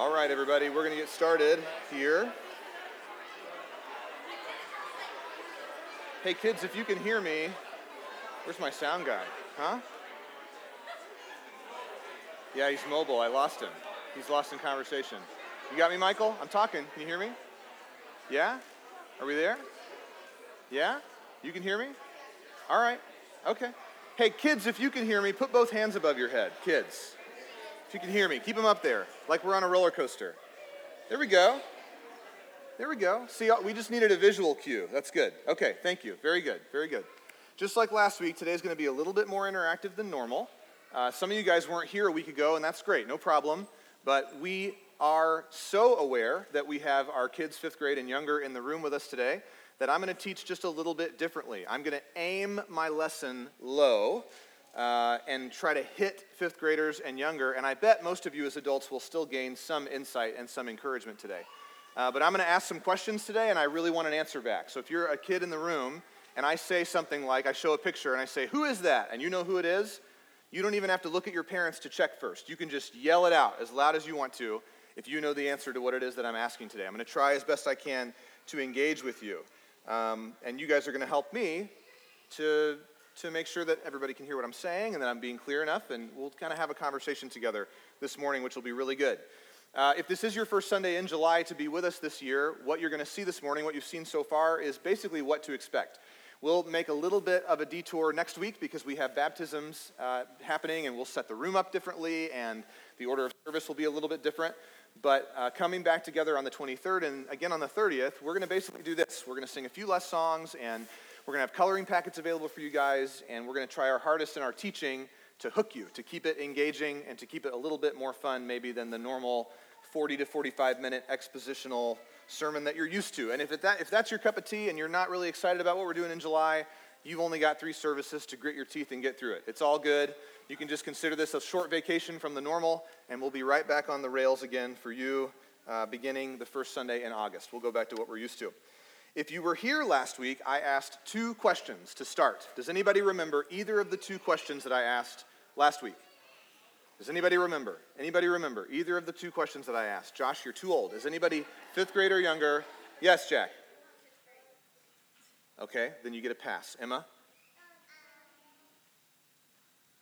All right, everybody, we're going to get started here. Hey, kids, if you can hear me, where's my sound guy? Huh? Yeah, he's mobile. I lost him. He's lost in conversation. You got me, Michael? I'm talking. Can you hear me? Yeah? Are we there? Yeah? You can hear me? All right. Okay. Hey, kids, if you can hear me, put both hands above your head. Kids. If you can hear me, keep them up there, like we're on a roller coaster. There we go. There we go. See, we just needed a visual cue. That's good. Okay, thank you. Very good. Very good. Just like last week, today's going to be a little bit more interactive than normal. Uh, some of you guys weren't here a week ago, and that's great. No problem. But we are so aware that we have our kids, fifth grade and younger, in the room with us today that I'm going to teach just a little bit differently. I'm going to aim my lesson low uh, and try to hit fifth graders and younger, and I bet most of you as adults will still gain some insight and some encouragement today. Uh, but I'm going to ask some questions today, and I really want an answer back. So if you're a kid in the room and I say something like, I show a picture and I say, Who is that? and you know who it is, you don't even have to look at your parents to check first. You can just yell it out as loud as you want to if you know the answer to what it is that I'm asking today. I'm going to try as best I can to engage with you. Um, and you guys are going to help me to, to make sure that everybody can hear what I'm saying and that I'm being clear enough. And we'll kind of have a conversation together this morning, which will be really good. Uh, if this is your first Sunday in July to be with us this year, what you're going to see this morning, what you've seen so far, is basically what to expect. We'll make a little bit of a detour next week because we have baptisms uh, happening and we'll set the room up differently and the order of service will be a little bit different. But uh, coming back together on the 23rd and again on the 30th, we're going to basically do this. We're going to sing a few less songs, and we're going to have coloring packets available for you guys, and we're going to try our hardest in our teaching to hook you, to keep it engaging, and to keep it a little bit more fun, maybe, than the normal 40 to 45 minute expositional sermon that you're used to. And if, that, if that's your cup of tea and you're not really excited about what we're doing in July, you've only got three services to grit your teeth and get through it. It's all good. You can just consider this a short vacation from the normal, and we'll be right back on the rails again for you uh, beginning the first Sunday in August. We'll go back to what we're used to. If you were here last week, I asked two questions to start. Does anybody remember either of the two questions that I asked last week? Does anybody remember? Anybody remember either of the two questions that I asked? Josh, you're too old. Is anybody fifth grade or younger? Yes, Jack. Okay, then you get a pass. Emma?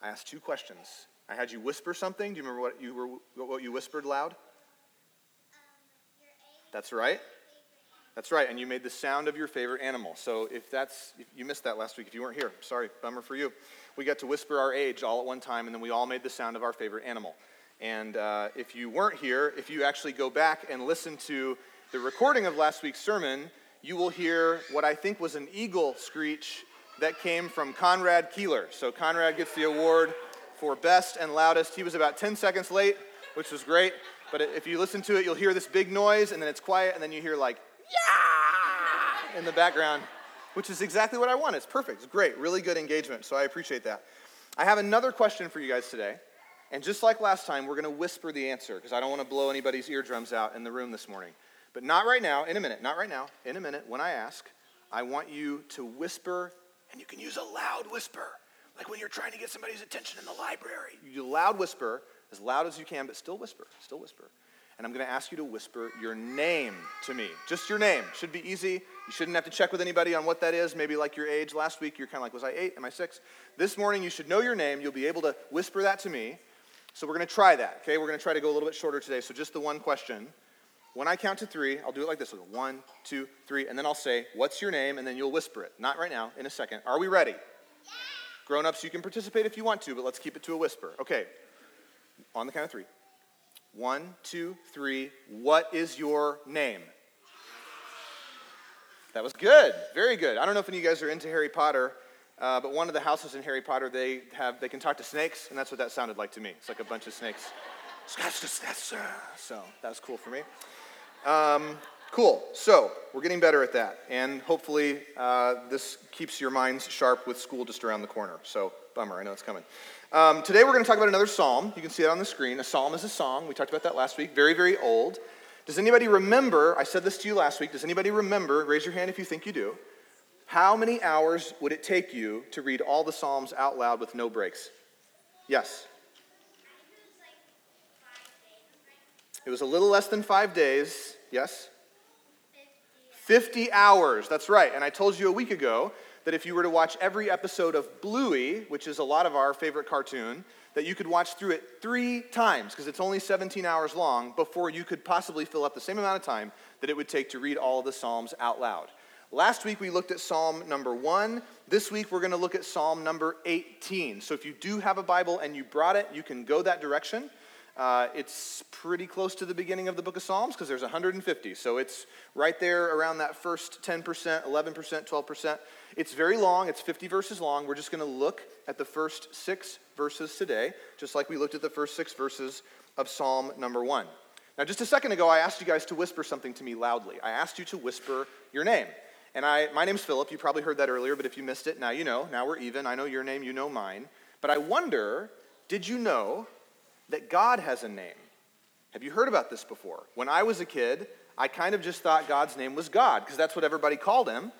I asked two questions. I had you whisper something. Do you remember what you, were, what you whispered loud? Um, That's right. That's right. And you made the sound of your favorite animal. So if that's, if you missed that last week, if you weren't here, sorry, bummer for you. We got to whisper our age all at one time, and then we all made the sound of our favorite animal. And uh, if you weren't here, if you actually go back and listen to the recording of last week's sermon, you will hear what I think was an eagle screech that came from Conrad Keeler. So Conrad gets the award for best and loudest. He was about 10 seconds late, which was great. But if you listen to it, you'll hear this big noise, and then it's quiet, and then you hear like, in the background, which is exactly what I want. It's perfect. It's great. Really good engagement. So I appreciate that. I have another question for you guys today. And just like last time, we're going to whisper the answer because I don't want to blow anybody's eardrums out in the room this morning. But not right now, in a minute, not right now, in a minute, when I ask, I want you to whisper, and you can use a loud whisper, like when you're trying to get somebody's attention in the library. You loud whisper, as loud as you can, but still whisper, still whisper. And I'm going to ask you to whisper your name to me. Just your name. Should be easy. You shouldn't have to check with anybody on what that is. Maybe like your age. Last week, you're kind of like, was I eight? Am I six? This morning, you should know your name. You'll be able to whisper that to me. So we're going to try that, okay? We're going to try to go a little bit shorter today. So just the one question. When I count to three, I'll do it like this. One, two, three, and then I'll say, What's your name? And then you'll whisper it. Not right now, in a second. Are we ready? Yeah. Grown ups, you can participate if you want to, but let's keep it to a whisper. Okay. On the count of three. One, two, three. What is your name? That was good. Very good. I don't know if any of you guys are into Harry Potter, uh, but one of the houses in Harry Potter, they have they can talk to snakes, and that's what that sounded like to me. It's like a bunch of snakes. So that was cool for me. Um, cool. So we're getting better at that, and hopefully uh, this keeps your minds sharp with school just around the corner. So bummer, I know it's coming. Um, today we're going to talk about another psalm. You can see that on the screen. A psalm is a song. We talked about that last week. Very, very old. Does anybody remember? I said this to you last week. Does anybody remember? Raise your hand if you think you do. How many hours would it take you to read all the psalms out loud with no breaks? Yes. It was a little less than five days. Yes? 50 hours. That's right. And I told you a week ago that if you were to watch every episode of Bluey, which is a lot of our favorite cartoon, that you could watch through it three times because it's only 17 hours long before you could possibly fill up the same amount of time that it would take to read all of the Psalms out loud. Last week we looked at Psalm number one. This week we're going to look at Psalm number 18. So if you do have a Bible and you brought it, you can go that direction. Uh, it's pretty close to the beginning of the book of Psalms because there's 150. So it's right there around that first 10%, 11%, 12%. It's very long, it's 50 verses long. We're just going to look at the first six verses today, just like we looked at the first six verses of Psalm number one. Now, just a second ago, I asked you guys to whisper something to me loudly. I asked you to whisper your name. And I, my name's Philip. You probably heard that earlier, but if you missed it, now you know. Now we're even. I know your name, you know mine. But I wonder, did you know that God has a name? Have you heard about this before? When I was a kid, I kind of just thought God's name was God, because that's what everybody called him.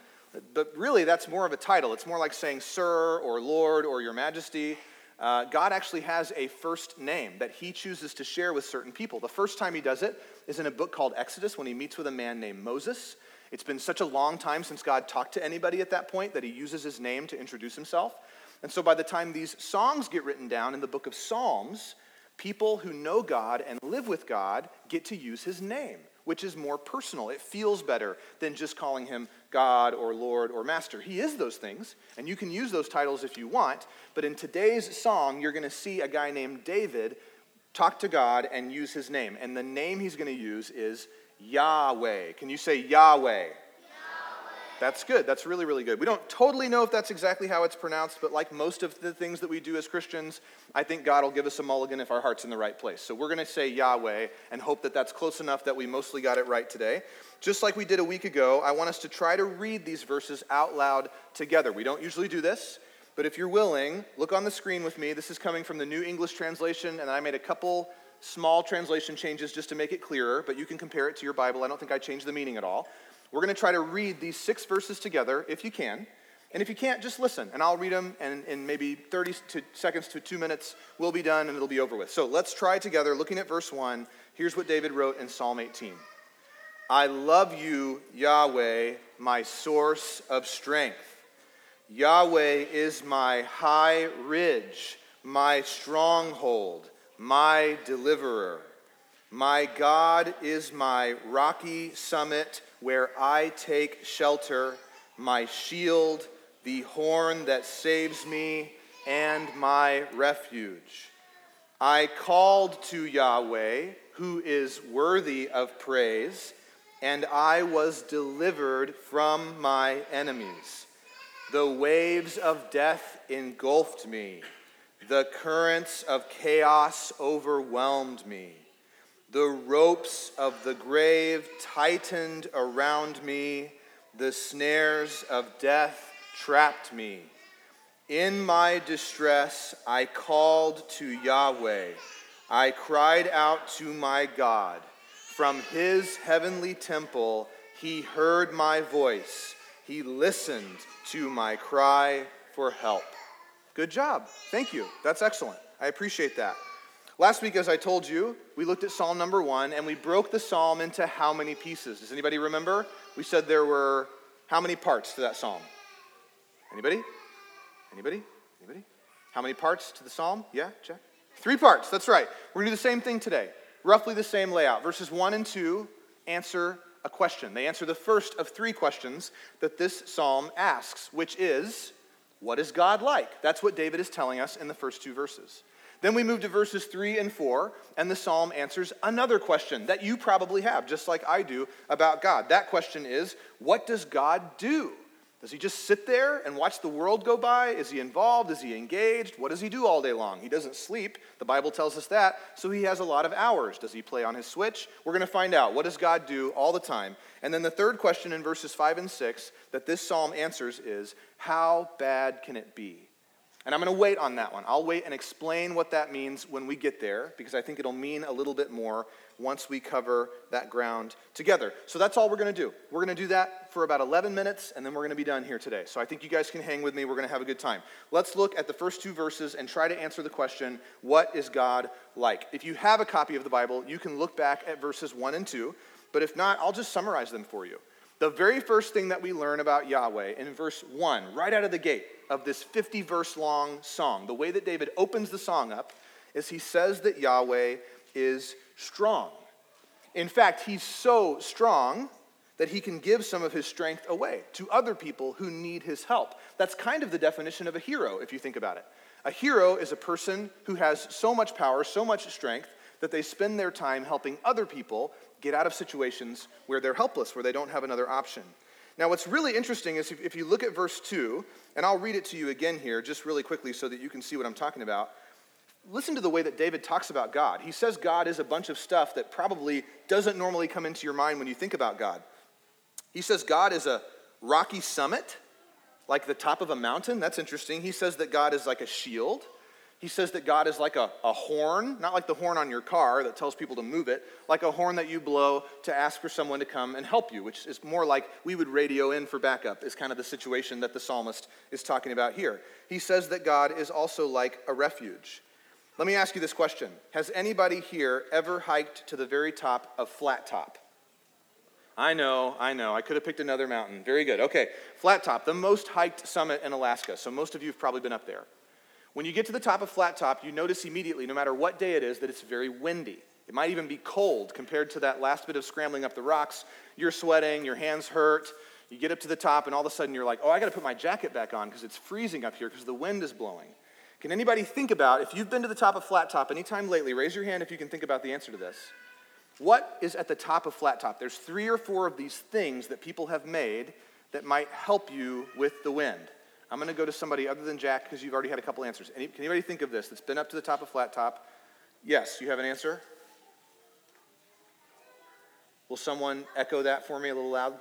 But really, that's more of a title. It's more like saying Sir or Lord or Your Majesty. Uh, God actually has a first name that he chooses to share with certain people. The first time he does it is in a book called Exodus when he meets with a man named Moses. It's been such a long time since God talked to anybody at that point that he uses his name to introduce himself. And so by the time these songs get written down in the book of Psalms, people who know God and live with God get to use his name, which is more personal. It feels better than just calling him God or Lord or Master. He is those things, and you can use those titles if you want. But in today's song, you're going to see a guy named David talk to God and use his name. And the name he's going to use is Yahweh. Can you say Yahweh? That's good. That's really, really good. We don't totally know if that's exactly how it's pronounced, but like most of the things that we do as Christians, I think God will give us a mulligan if our heart's in the right place. So we're going to say Yahweh and hope that that's close enough that we mostly got it right today. Just like we did a week ago, I want us to try to read these verses out loud together. We don't usually do this, but if you're willing, look on the screen with me. This is coming from the New English Translation, and I made a couple small translation changes just to make it clearer, but you can compare it to your Bible. I don't think I changed the meaning at all. We're going to try to read these six verses together if you can. And if you can't, just listen, and I'll read them, and in maybe 30 to seconds to two minutes, we'll be done and it'll be over with. So let's try together, looking at verse 1. Here's what David wrote in Psalm 18 I love you, Yahweh, my source of strength. Yahweh is my high ridge, my stronghold, my deliverer. My God is my rocky summit where I take shelter, my shield, the horn that saves me, and my refuge. I called to Yahweh, who is worthy of praise, and I was delivered from my enemies. The waves of death engulfed me, the currents of chaos overwhelmed me. The ropes of the grave tightened around me, the snares of death trapped me. In my distress, I called to Yahweh. I cried out to my God. From his heavenly temple, he heard my voice. He listened to my cry for help. Good job. Thank you. That's excellent. I appreciate that. Last week, as I told you, we looked at Psalm number one and we broke the psalm into how many pieces? Does anybody remember? We said there were how many parts to that psalm? Anybody? Anybody? Anybody? How many parts to the psalm? Yeah, Jack. Three parts, that's right. We're gonna do the same thing today. Roughly the same layout. Verses one and two answer a question. They answer the first of three questions that this psalm asks, which is, What is God like? That's what David is telling us in the first two verses. Then we move to verses 3 and 4, and the psalm answers another question that you probably have, just like I do, about God. That question is what does God do? Does he just sit there and watch the world go by? Is he involved? Is he engaged? What does he do all day long? He doesn't sleep. The Bible tells us that. So he has a lot of hours. Does he play on his Switch? We're going to find out. What does God do all the time? And then the third question in verses 5 and 6 that this psalm answers is how bad can it be? And I'm going to wait on that one. I'll wait and explain what that means when we get there because I think it'll mean a little bit more once we cover that ground together. So that's all we're going to do. We're going to do that for about 11 minutes and then we're going to be done here today. So I think you guys can hang with me. We're going to have a good time. Let's look at the first two verses and try to answer the question what is God like? If you have a copy of the Bible, you can look back at verses 1 and 2. But if not, I'll just summarize them for you. The very first thing that we learn about Yahweh in verse 1, right out of the gate of this 50 verse long song, the way that David opens the song up is he says that Yahweh is strong. In fact, he's so strong that he can give some of his strength away to other people who need his help. That's kind of the definition of a hero, if you think about it. A hero is a person who has so much power, so much strength, that they spend their time helping other people get out of situations where they're helpless, where they don't have another option. Now, what's really interesting is if, you look at verse 2, and I'll read it to you again here, just really quickly so that you can see what I'm talking about. Listen to the way that David talks about God. He says God is a bunch of stuff that probably doesn't normally come into your mind when you think about God. He says God is a rocky summit, like the top of a mountain. That's interesting. He says that God is like a shield. He says that God is like a, a horn, not like the horn on your car that tells people to move it, like a horn that you blow to ask for someone to come and help you, which is more like we would radio in for backup, is kind of the situation that the psalmist is talking about here. He says that God is also like a refuge. Let me ask you this question Has anybody here ever hiked to the very top of Flat Top? I know, I know. I could have picked another mountain. Very good. Okay, Flat Top, the most hiked summit in Alaska. So most of you have probably been up there. When you get to the top of Flat Top, you notice immediately, no matter what day it is, that it's very windy. It might even be cold compared to that last bit of scrambling up the rocks. You're sweating, your hands hurt. You get up to the top, and all of a sudden you're like, oh, I got to put my jacket back on because it's freezing up here because the wind is blowing. Can anybody think about, if you've been to the top of Flat Top anytime lately, raise your hand if you can think about the answer to this. What is at the top of Flat Top? There's three or four of these things that people have made that might help you with the wind. I'm going to go to somebody other than Jack because you've already had a couple answers. Any, can anybody think of this that's been up to the top of Flat Top? Yes, you have an answer? Will someone echo that for me a little loud?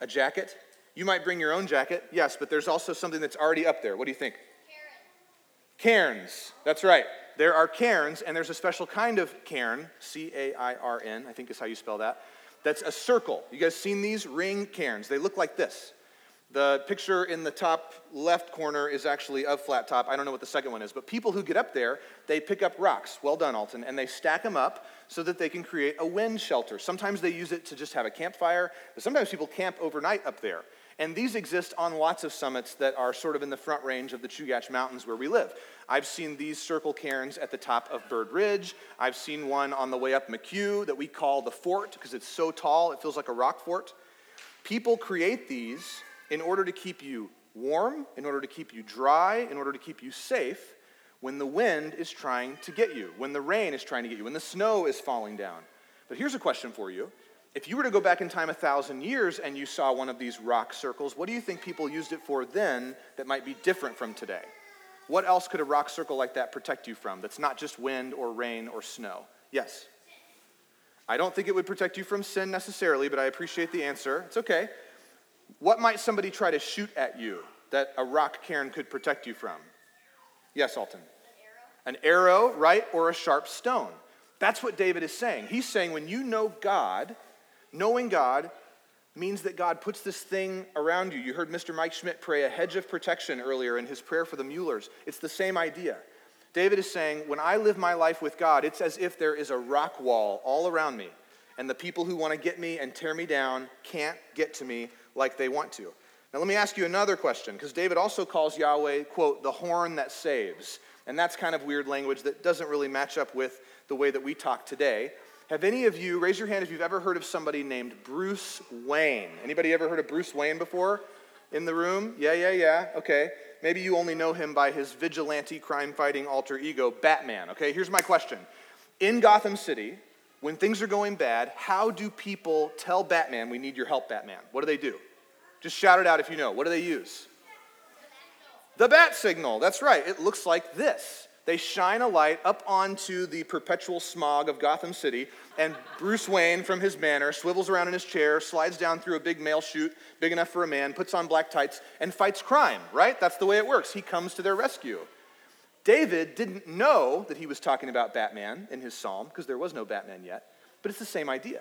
A jacket? You might bring your own jacket, yes, but there's also something that's already up there. What do you think? Cairns. Cairns. That's right. There are cairns, and there's a special kind of cairn, C A I R N, I think is how you spell that, that's a circle. You guys seen these ring cairns? They look like this. The picture in the top left corner is actually of flat top. I don't know what the second one is, but people who get up there, they pick up rocks. Well done, Alton. And they stack them up so that they can create a wind shelter. Sometimes they use it to just have a campfire, but sometimes people camp overnight up there. And these exist on lots of summits that are sort of in the front range of the Chugach Mountains where we live. I've seen these circle cairns at the top of Bird Ridge. I've seen one on the way up McHugh that we call the fort because it's so tall, it feels like a rock fort. People create these in order to keep you warm, in order to keep you dry, in order to keep you safe when the wind is trying to get you, when the rain is trying to get you, when the snow is falling down. But here's a question for you if you were to go back in time a thousand years and you saw one of these rock circles, what do you think people used it for then that might be different from today? What else could a rock circle like that protect you from that's not just wind or rain or snow? Yes? I don't think it would protect you from sin necessarily, but I appreciate the answer. It's okay. What might somebody try to shoot at you that a rock cairn could protect you from? Yes, Alton. An arrow, An arrow right? Or a sharp stone. That's what David is saying. He's saying when you know God, Knowing God means that God puts this thing around you. You heard Mr. Mike Schmidt pray a hedge of protection earlier in his prayer for the Muellers. It's the same idea. David is saying, when I live my life with God, it's as if there is a rock wall all around me, and the people who want to get me and tear me down can't get to me like they want to. Now, let me ask you another question, because David also calls Yahweh, quote, the horn that saves. And that's kind of weird language that doesn't really match up with the way that we talk today. Have any of you, raise your hand if you've ever heard of somebody named Bruce Wayne? Anybody ever heard of Bruce Wayne before in the room? Yeah, yeah, yeah. Okay. Maybe you only know him by his vigilante crime fighting alter ego, Batman. Okay, here's my question. In Gotham City, when things are going bad, how do people tell Batman, we need your help, Batman? What do they do? Just shout it out if you know. What do they use? The bat signal. That's right. It looks like this. They shine a light up onto the perpetual smog of Gotham City, and Bruce Wayne, from his manor, swivels around in his chair, slides down through a big mail chute, big enough for a man, puts on black tights, and fights crime, right? That's the way it works. He comes to their rescue. David didn't know that he was talking about Batman in his psalm, because there was no Batman yet, but it's the same idea.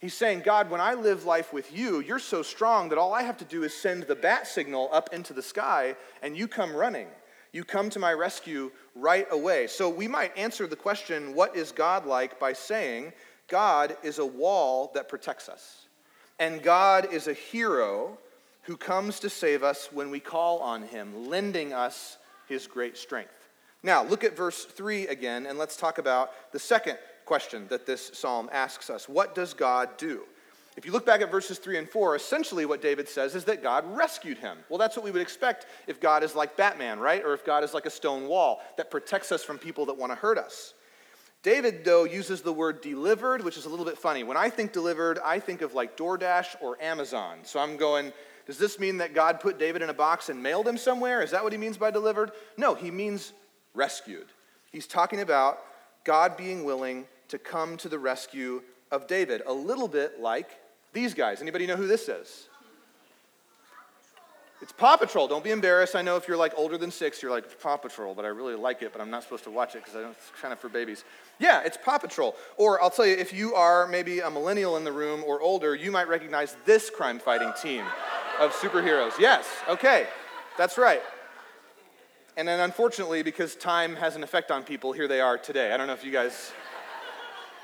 He's saying, God, when I live life with you, you're so strong that all I have to do is send the bat signal up into the sky, and you come running. You come to my rescue right away. So we might answer the question, what is God like, by saying, God is a wall that protects us. And God is a hero who comes to save us when we call on him, lending us his great strength. Now, look at verse 3 again, and let's talk about the second question that this psalm asks us What does God do? If you look back at verses 3 and 4, essentially what David says is that God rescued him. Well, that's what we would expect if God is like Batman, right? Or if God is like a stone wall that protects us from people that want to hurt us. David, though, uses the word delivered, which is a little bit funny. When I think delivered, I think of like DoorDash or Amazon. So I'm going, does this mean that God put David in a box and mailed him somewhere? Is that what he means by delivered? No, he means rescued. He's talking about God being willing to come to the rescue of David, a little bit like these guys. Anybody know who this is? It's Paw Patrol. Don't be embarrassed. I know if you're like older than six, you're like Paw Patrol, but I really like it, but I'm not supposed to watch it because it's kind of for babies. Yeah, it's Paw Patrol. Or I'll tell you, if you are maybe a millennial in the room or older, you might recognize this crime fighting team of superheroes. Yes, okay, that's right. And then unfortunately, because time has an effect on people, here they are today. I don't know if you guys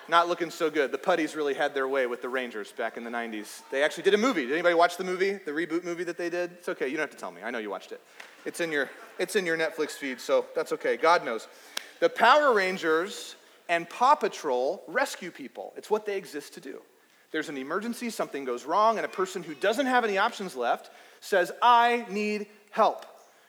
not looking so good. The Putties really had their way with the Rangers back in the 90s. They actually did a movie. Did anybody watch the movie, the reboot movie that they did? It's okay. You don't have to tell me. I know you watched it. It's in your, it's in your Netflix feed, so that's okay. God knows. The Power Rangers and Paw Patrol rescue people. It's what they exist to do. There's an emergency, something goes wrong, and a person who doesn't have any options left says, I need help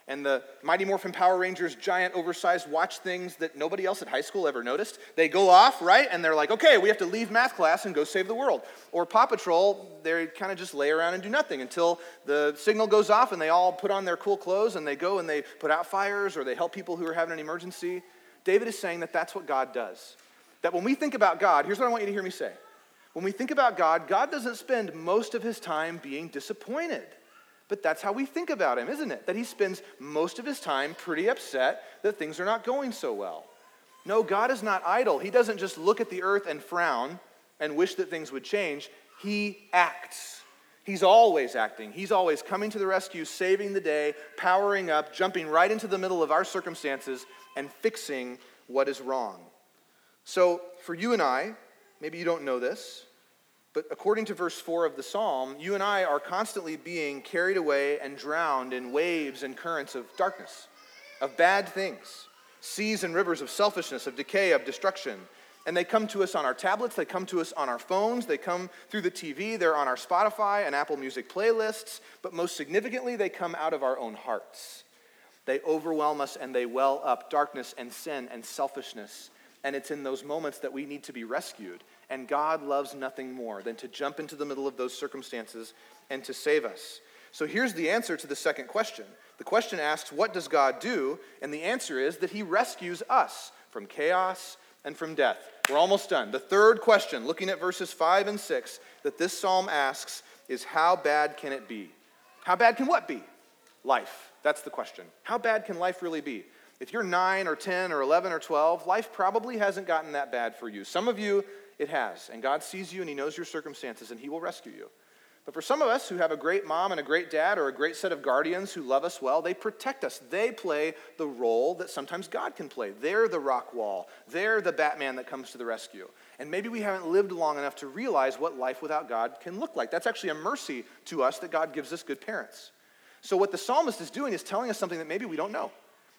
and the Mighty Morphin Power Rangers giant oversized watch things that nobody else at high school ever noticed. They go off, right? And they're like, okay, we have to leave math class and go save the world. Or Paw Patrol, they kind of just lay around and do nothing until the signal goes off and they all put on their cool clothes and they go and they put out fires or they help people who are having an emergency. David is saying that that's what God does. That when we think about God, here's what I want you to hear me say. When we think about God, God doesn't spend most of his time being disappointed. But that's how we think about him, isn't it? That he spends most of his time pretty upset that things are not going so well. No, God is not idle. He doesn't just look at the earth and frown and wish that things would change. He acts. He's always acting. He's always coming to the rescue, saving the day, powering up, jumping right into the middle of our circumstances, and fixing what is wrong. So, for you and I, maybe you don't know this, but according to verse 4 of the psalm, you and I are constantly being carried away and drowned in waves and currents of darkness, of bad things, seas and rivers of selfishness, of decay, of destruction. And they come to us on our tablets, they come to us on our phones, they come through the TV, they're on our Spotify and Apple Music playlists, but most significantly, they come out of our own hearts. They overwhelm us and they well up darkness and sin and selfishness. And it's in those moments that we need to be rescued. And God loves nothing more than to jump into the middle of those circumstances and to save us. So here's the answer to the second question. The question asks, What does God do? And the answer is that He rescues us from chaos and from death. We're almost done. The third question, looking at verses 5 and 6, that this psalm asks is, How bad can it be? How bad can what be? Life. That's the question. How bad can life really be? If you're 9 or 10 or 11 or 12, life probably hasn't gotten that bad for you. Some of you it has. And God sees you and He knows your circumstances and He will rescue you. But for some of us who have a great mom and a great dad or a great set of guardians who love us well, they protect us. They play the role that sometimes God can play. They're the rock wall, they're the Batman that comes to the rescue. And maybe we haven't lived long enough to realize what life without God can look like. That's actually a mercy to us that God gives us good parents. So, what the psalmist is doing is telling us something that maybe we don't know.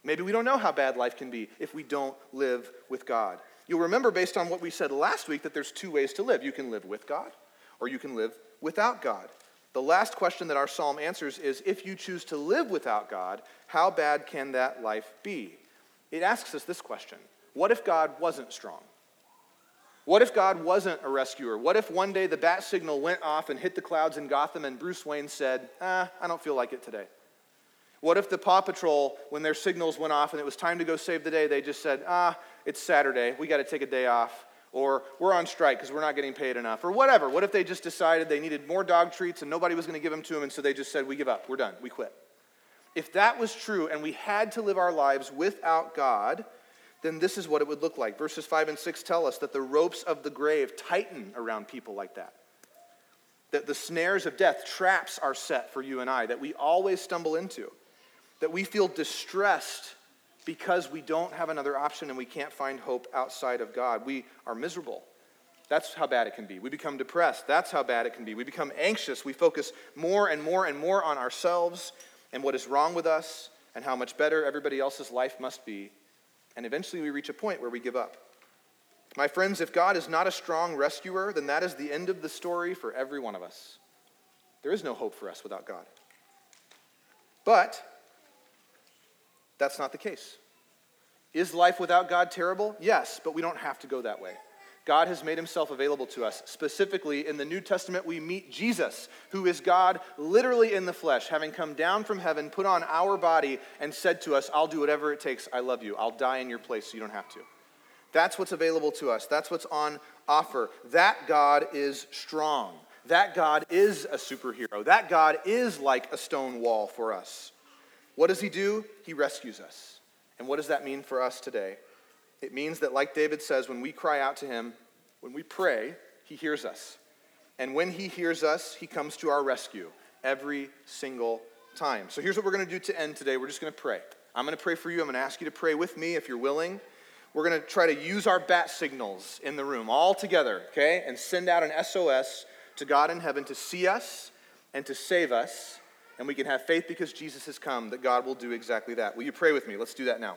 Maybe we don't know how bad life can be if we don't live with God. You'll remember, based on what we said last week, that there's two ways to live. You can live with God, or you can live without God. The last question that our psalm answers is if you choose to live without God, how bad can that life be? It asks us this question What if God wasn't strong? What if God wasn't a rescuer? What if one day the bat signal went off and hit the clouds in Gotham and Bruce Wayne said, ah, I don't feel like it today? What if the Paw Patrol, when their signals went off and it was time to go save the day, they just said, ah, it's Saturday, we got to take a day off, or we're on strike because we're not getting paid enough, or whatever. What if they just decided they needed more dog treats and nobody was going to give them to them, and so they just said, we give up, we're done, we quit? If that was true and we had to live our lives without God, then this is what it would look like. Verses 5 and 6 tell us that the ropes of the grave tighten around people like that. That the snares of death, traps are set for you and I, that we always stumble into. That we feel distressed because we don't have another option and we can't find hope outside of God. We are miserable. That's how bad it can be. We become depressed. That's how bad it can be. We become anxious. We focus more and more and more on ourselves and what is wrong with us and how much better everybody else's life must be. And eventually we reach a point where we give up. My friends, if God is not a strong rescuer, then that is the end of the story for every one of us. There is no hope for us without God. But that's not the case. Is life without God terrible? Yes, but we don't have to go that way. God has made himself available to us. Specifically, in the New Testament, we meet Jesus, who is God literally in the flesh, having come down from heaven, put on our body, and said to us, I'll do whatever it takes. I love you. I'll die in your place so you don't have to. That's what's available to us. That's what's on offer. That God is strong. That God is a superhero. That God is like a stone wall for us. What does he do? He rescues us. And what does that mean for us today? It means that, like David says, when we cry out to him, when we pray, he hears us. And when he hears us, he comes to our rescue every single time. So here's what we're going to do to end today. We're just going to pray. I'm going to pray for you. I'm going to ask you to pray with me if you're willing. We're going to try to use our bat signals in the room all together, okay? And send out an SOS to God in heaven to see us and to save us and we can have faith because Jesus has come that God will do exactly that. Will you pray with me? Let's do that now.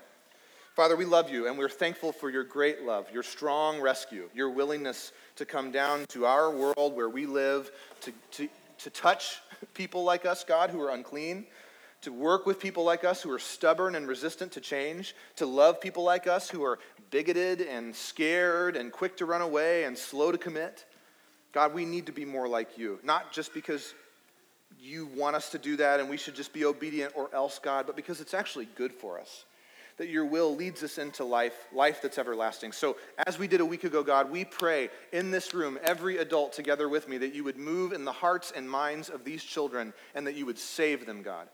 Father, we love you and we're thankful for your great love, your strong rescue, your willingness to come down to our world where we live, to, to, to touch people like us, God, who are unclean, to work with people like us who are stubborn and resistant to change, to love people like us who are bigoted and scared and quick to run away and slow to commit. God, we need to be more like you, not just because you want us to do that and we should just be obedient or else, God, but because it's actually good for us. That your will leads us into life, life that's everlasting. So, as we did a week ago, God, we pray in this room, every adult together with me, that you would move in the hearts and minds of these children and that you would save them, God.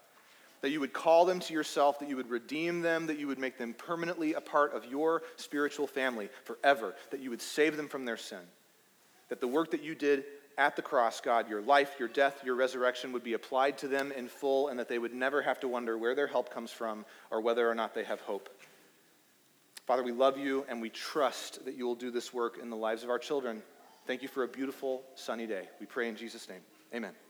That you would call them to yourself, that you would redeem them, that you would make them permanently a part of your spiritual family forever, that you would save them from their sin. That the work that you did at the cross, God, your life, your death, your resurrection would be applied to them in full, and that they would never have to wonder where their help comes from or whether or not they have hope. Father, we love you and we trust that you will do this work in the lives of our children. Thank you for a beautiful, sunny day. We pray in Jesus' name. Amen.